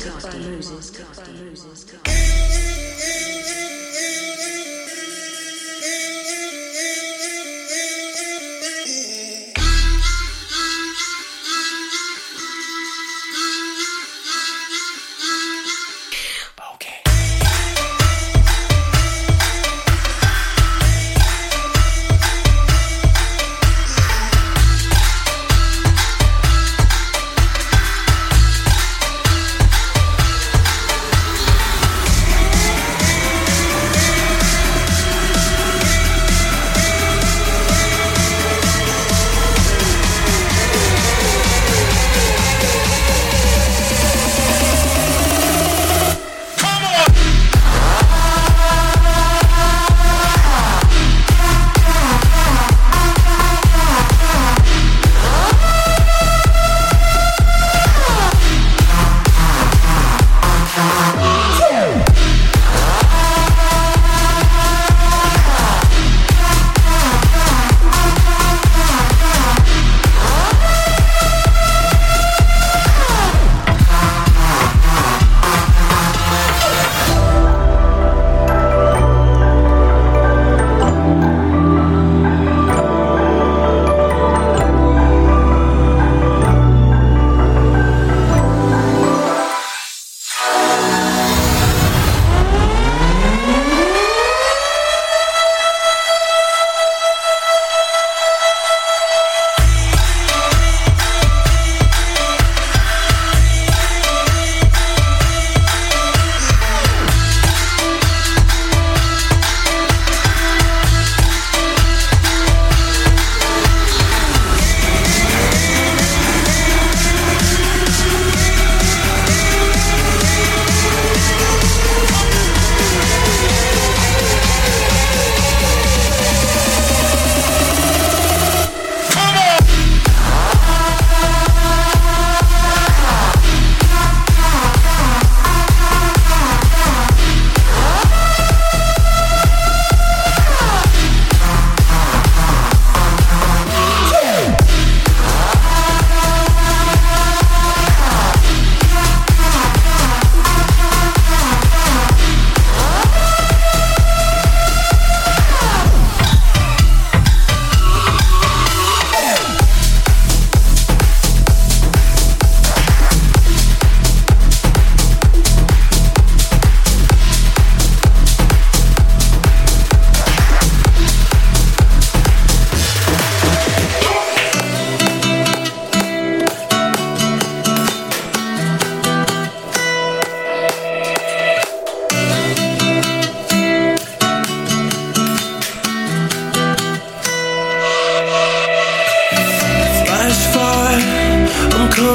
Tossed by Moses.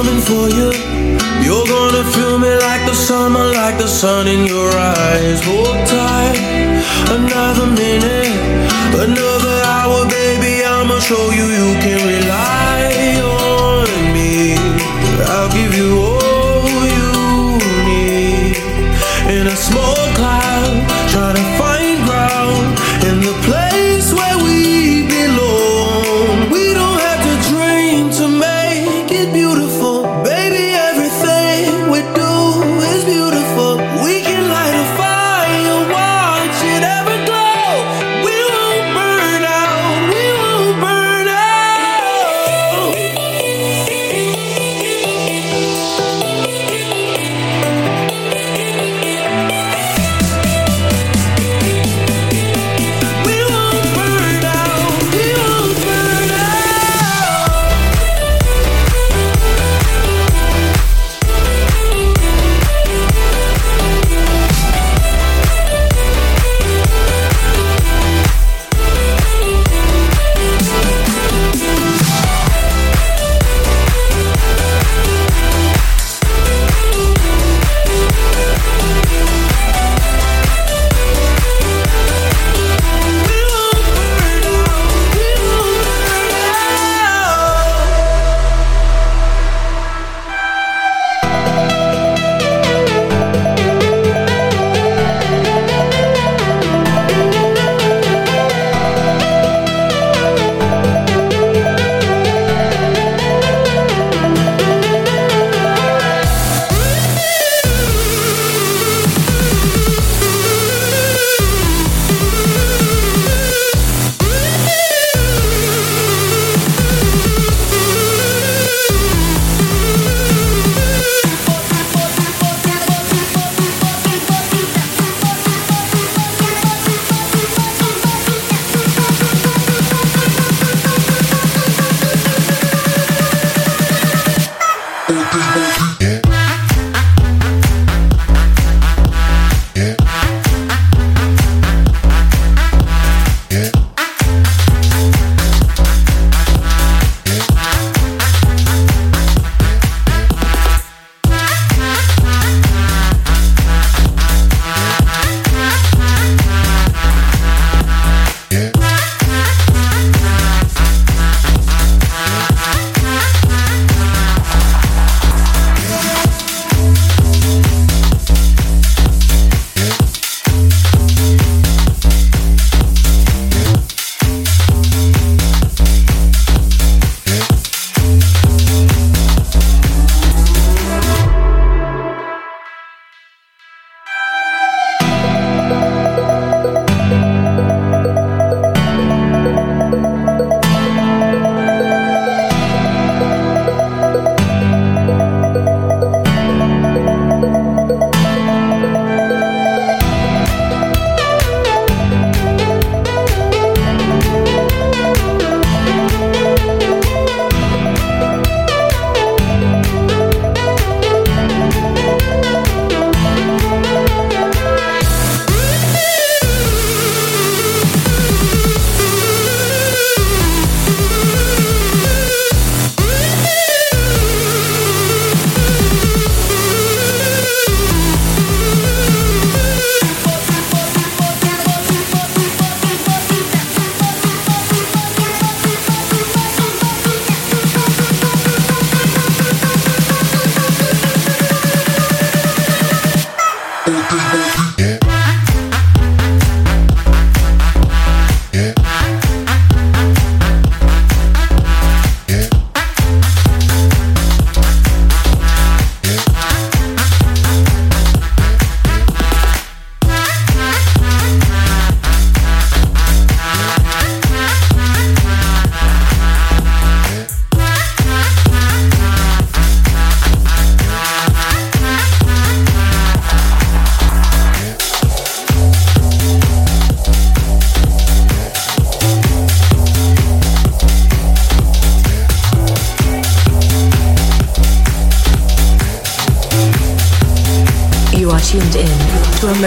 coming for you. You're gonna feel me like the summer, like the sun in your eyes. Hold tight, another minute, another hour, baby. I'ma show you you can rely.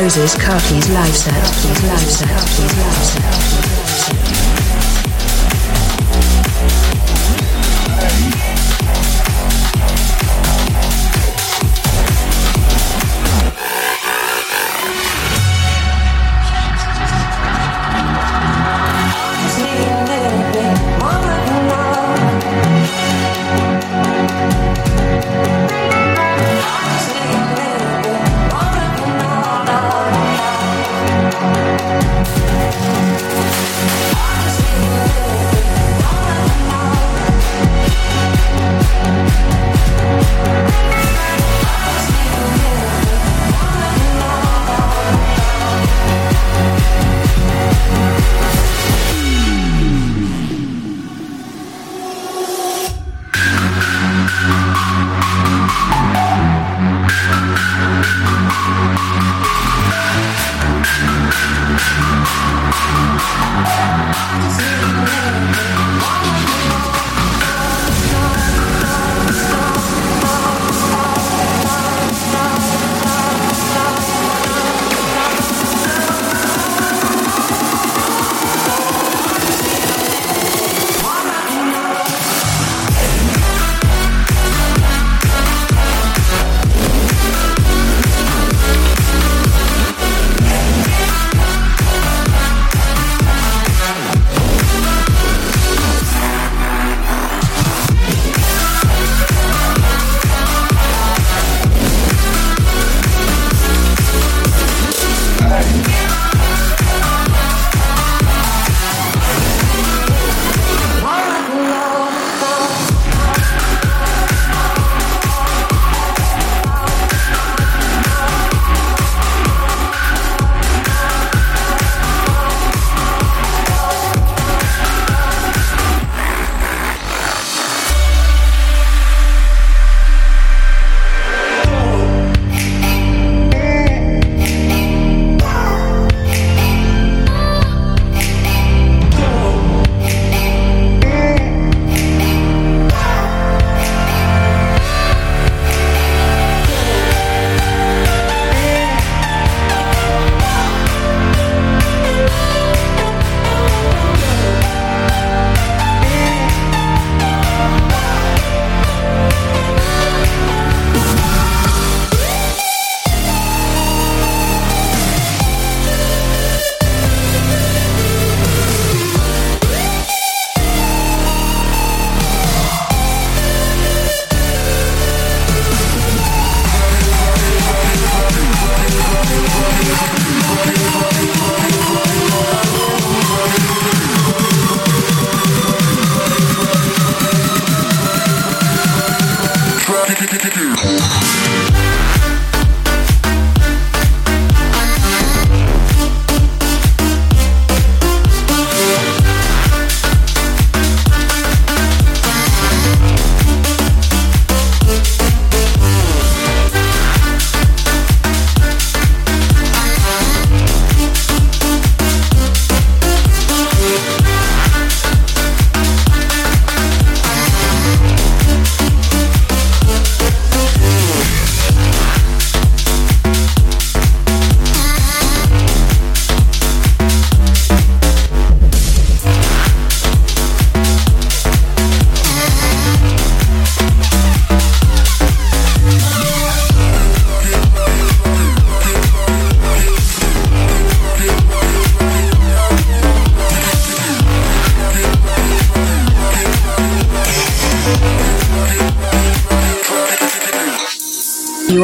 Moses Karki's live set. Live set. Live set.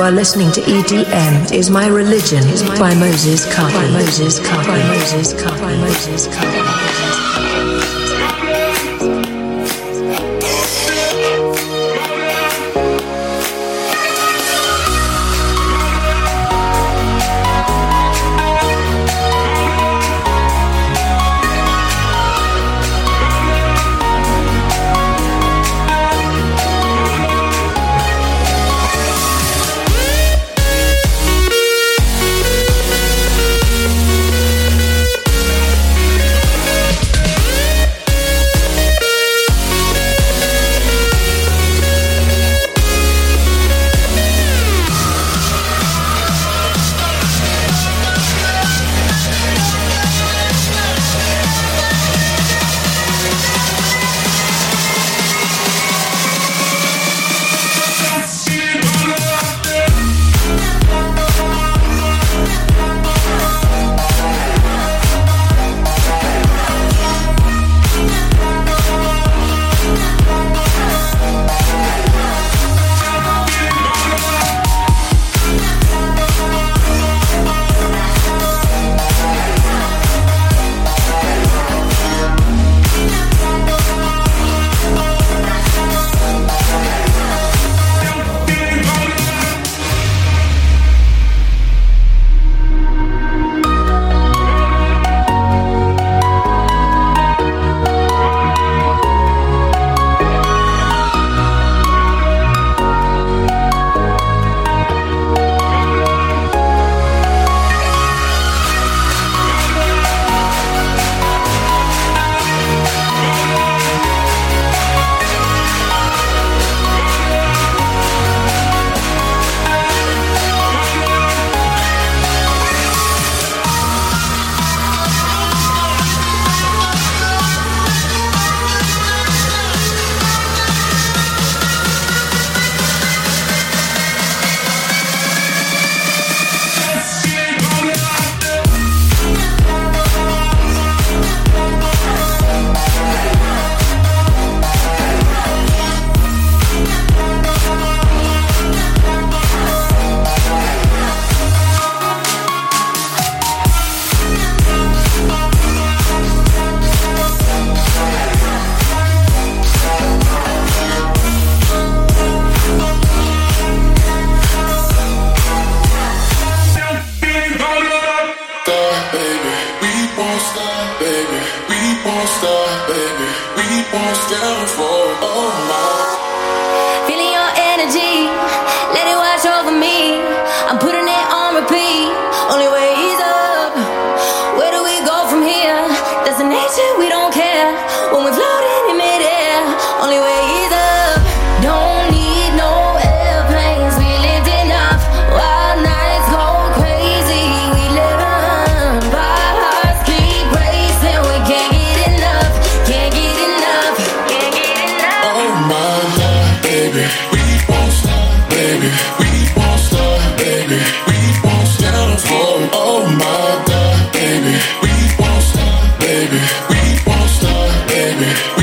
Are listening to EDM is my religion by Moses Karki. Moses Karki. Moses Karki. Moses Karki. baby.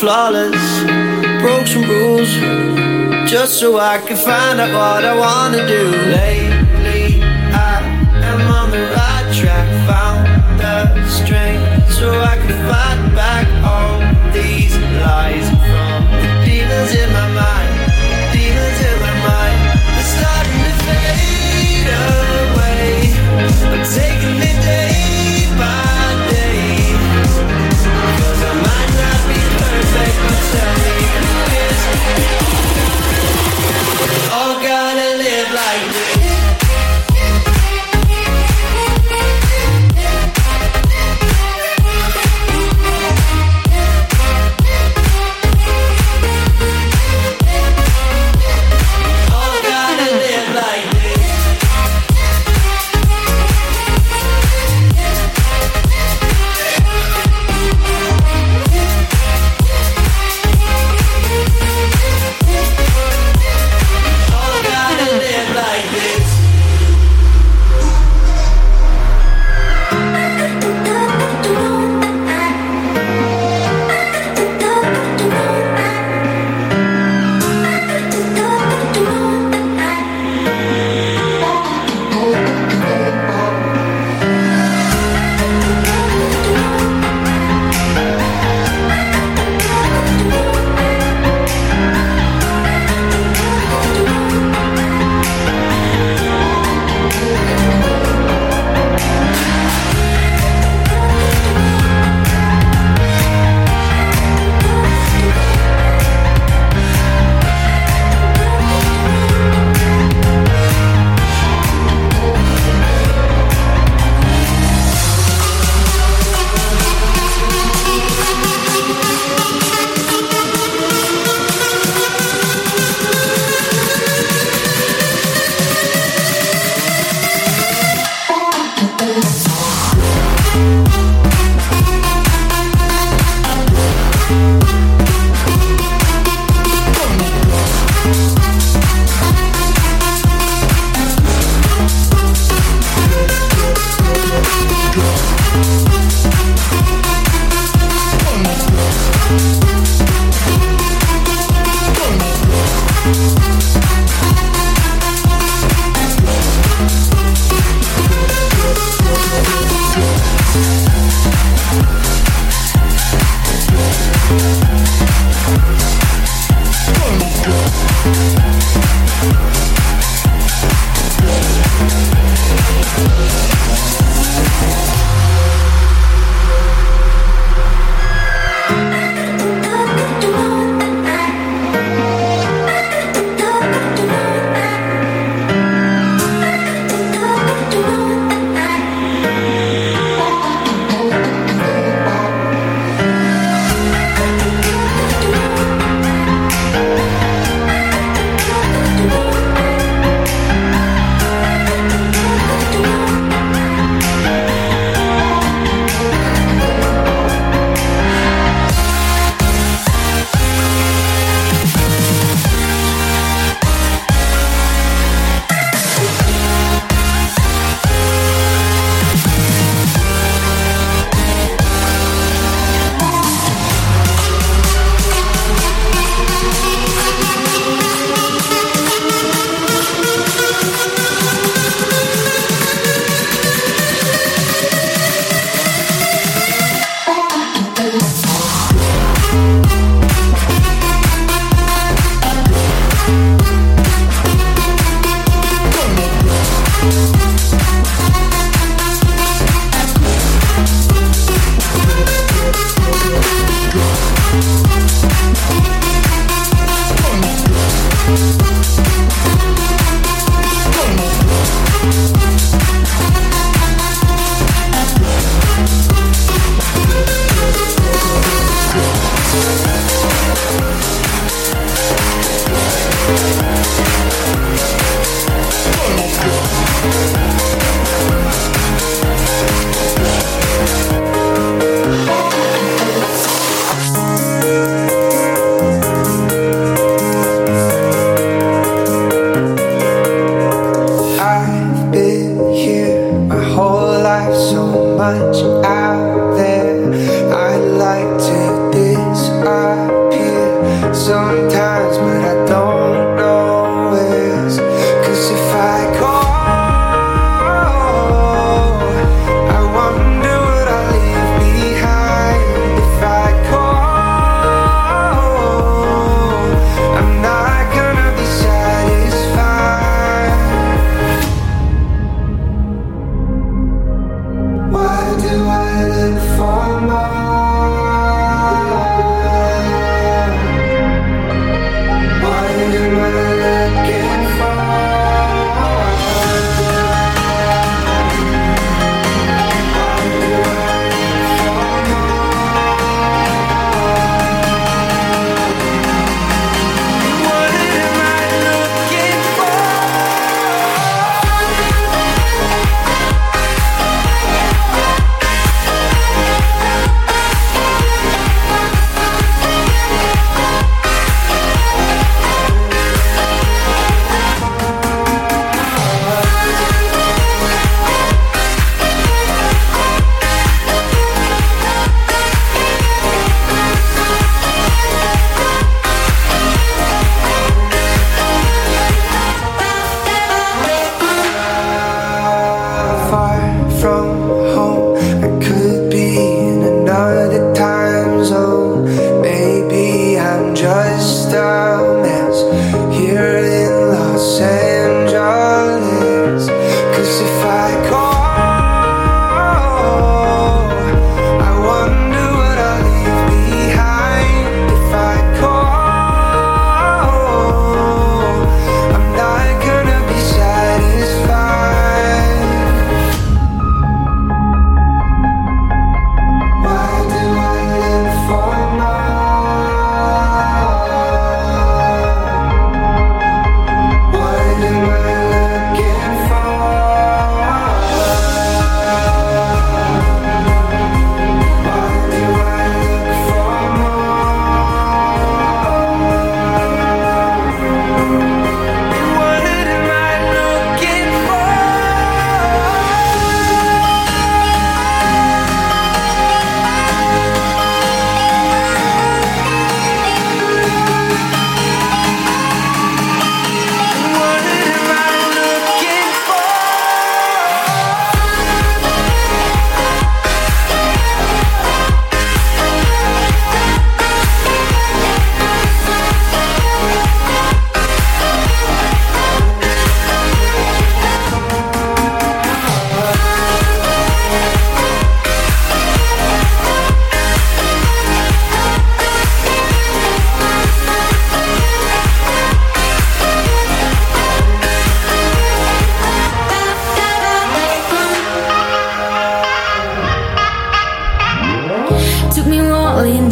flawless. Broke some rules just so I could find out what I wanna do. Late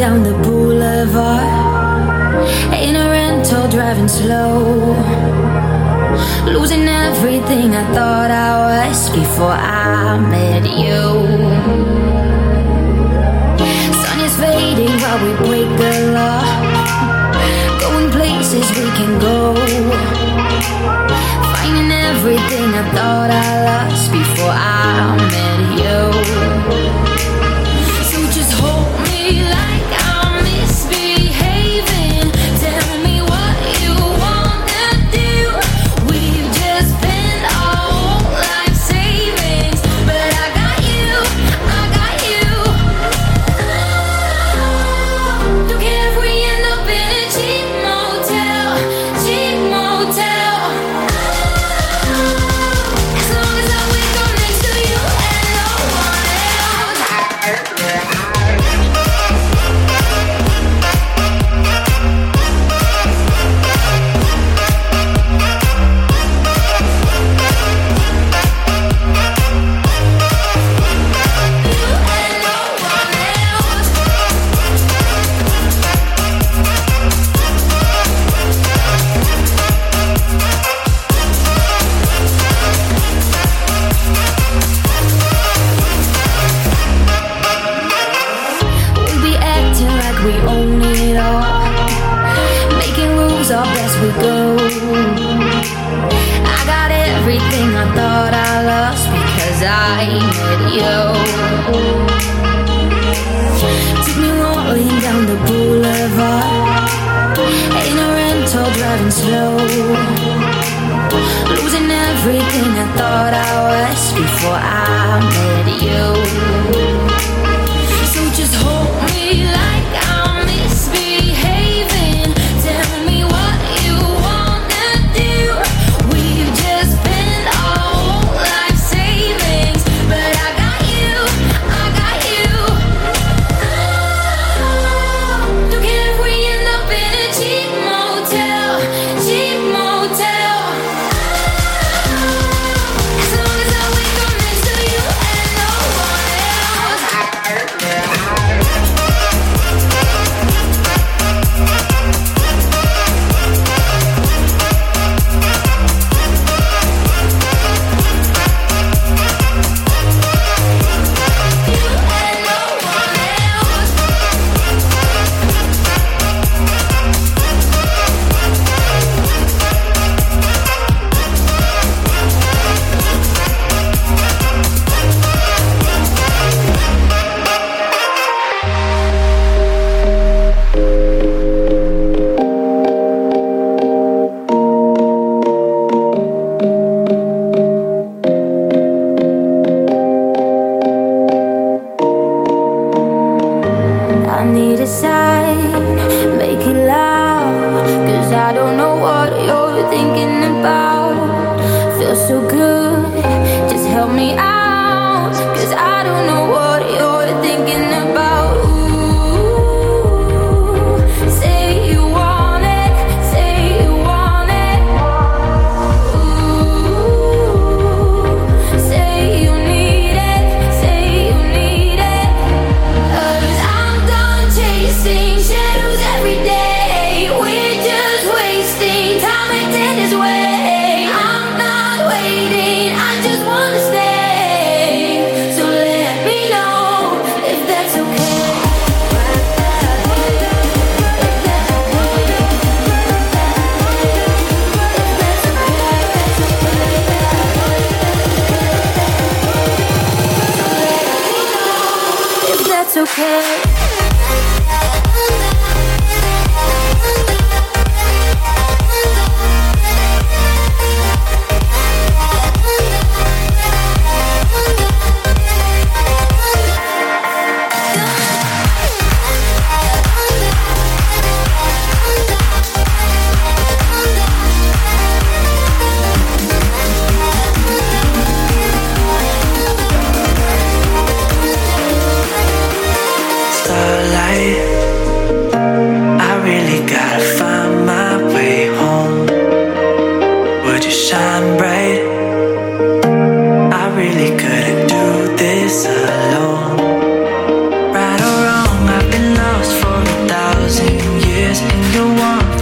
down the boulevard in a rental, driving slow. Losing everything I thought I was before I met you. Sun is fading while we break the law. Going places we can go. Finding everything I thought I lost before I met you.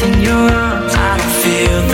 in your arms. I don't feel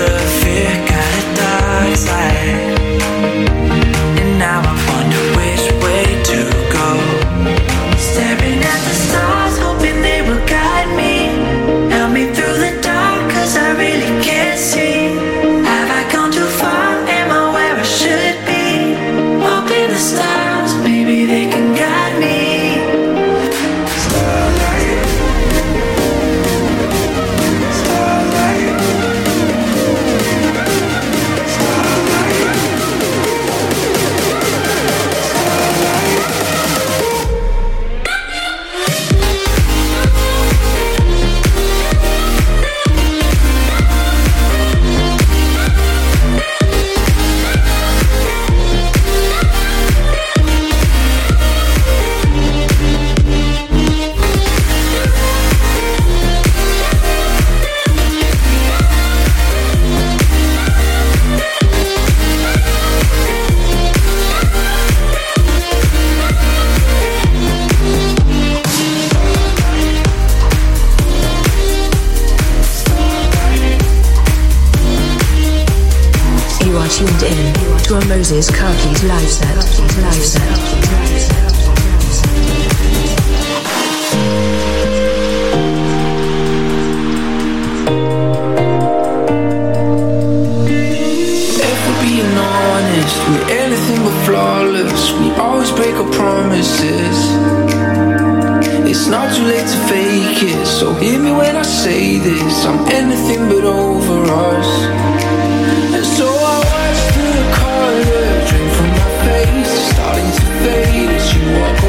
tuned in to a Moses Kirklees live set. Live set. We're anything but flawless. We always break our promises. It's not too late to fake it, so hear me when I say this. I'm anything but over us. you up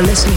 are listening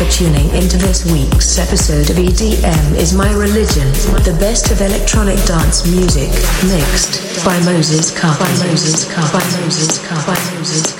for tuning into this week's episode of EDM is My Religion, the best of electronic dance music, mixed by Moses Cup. By Moses Cup. By Moses Cup. By Moses Cup.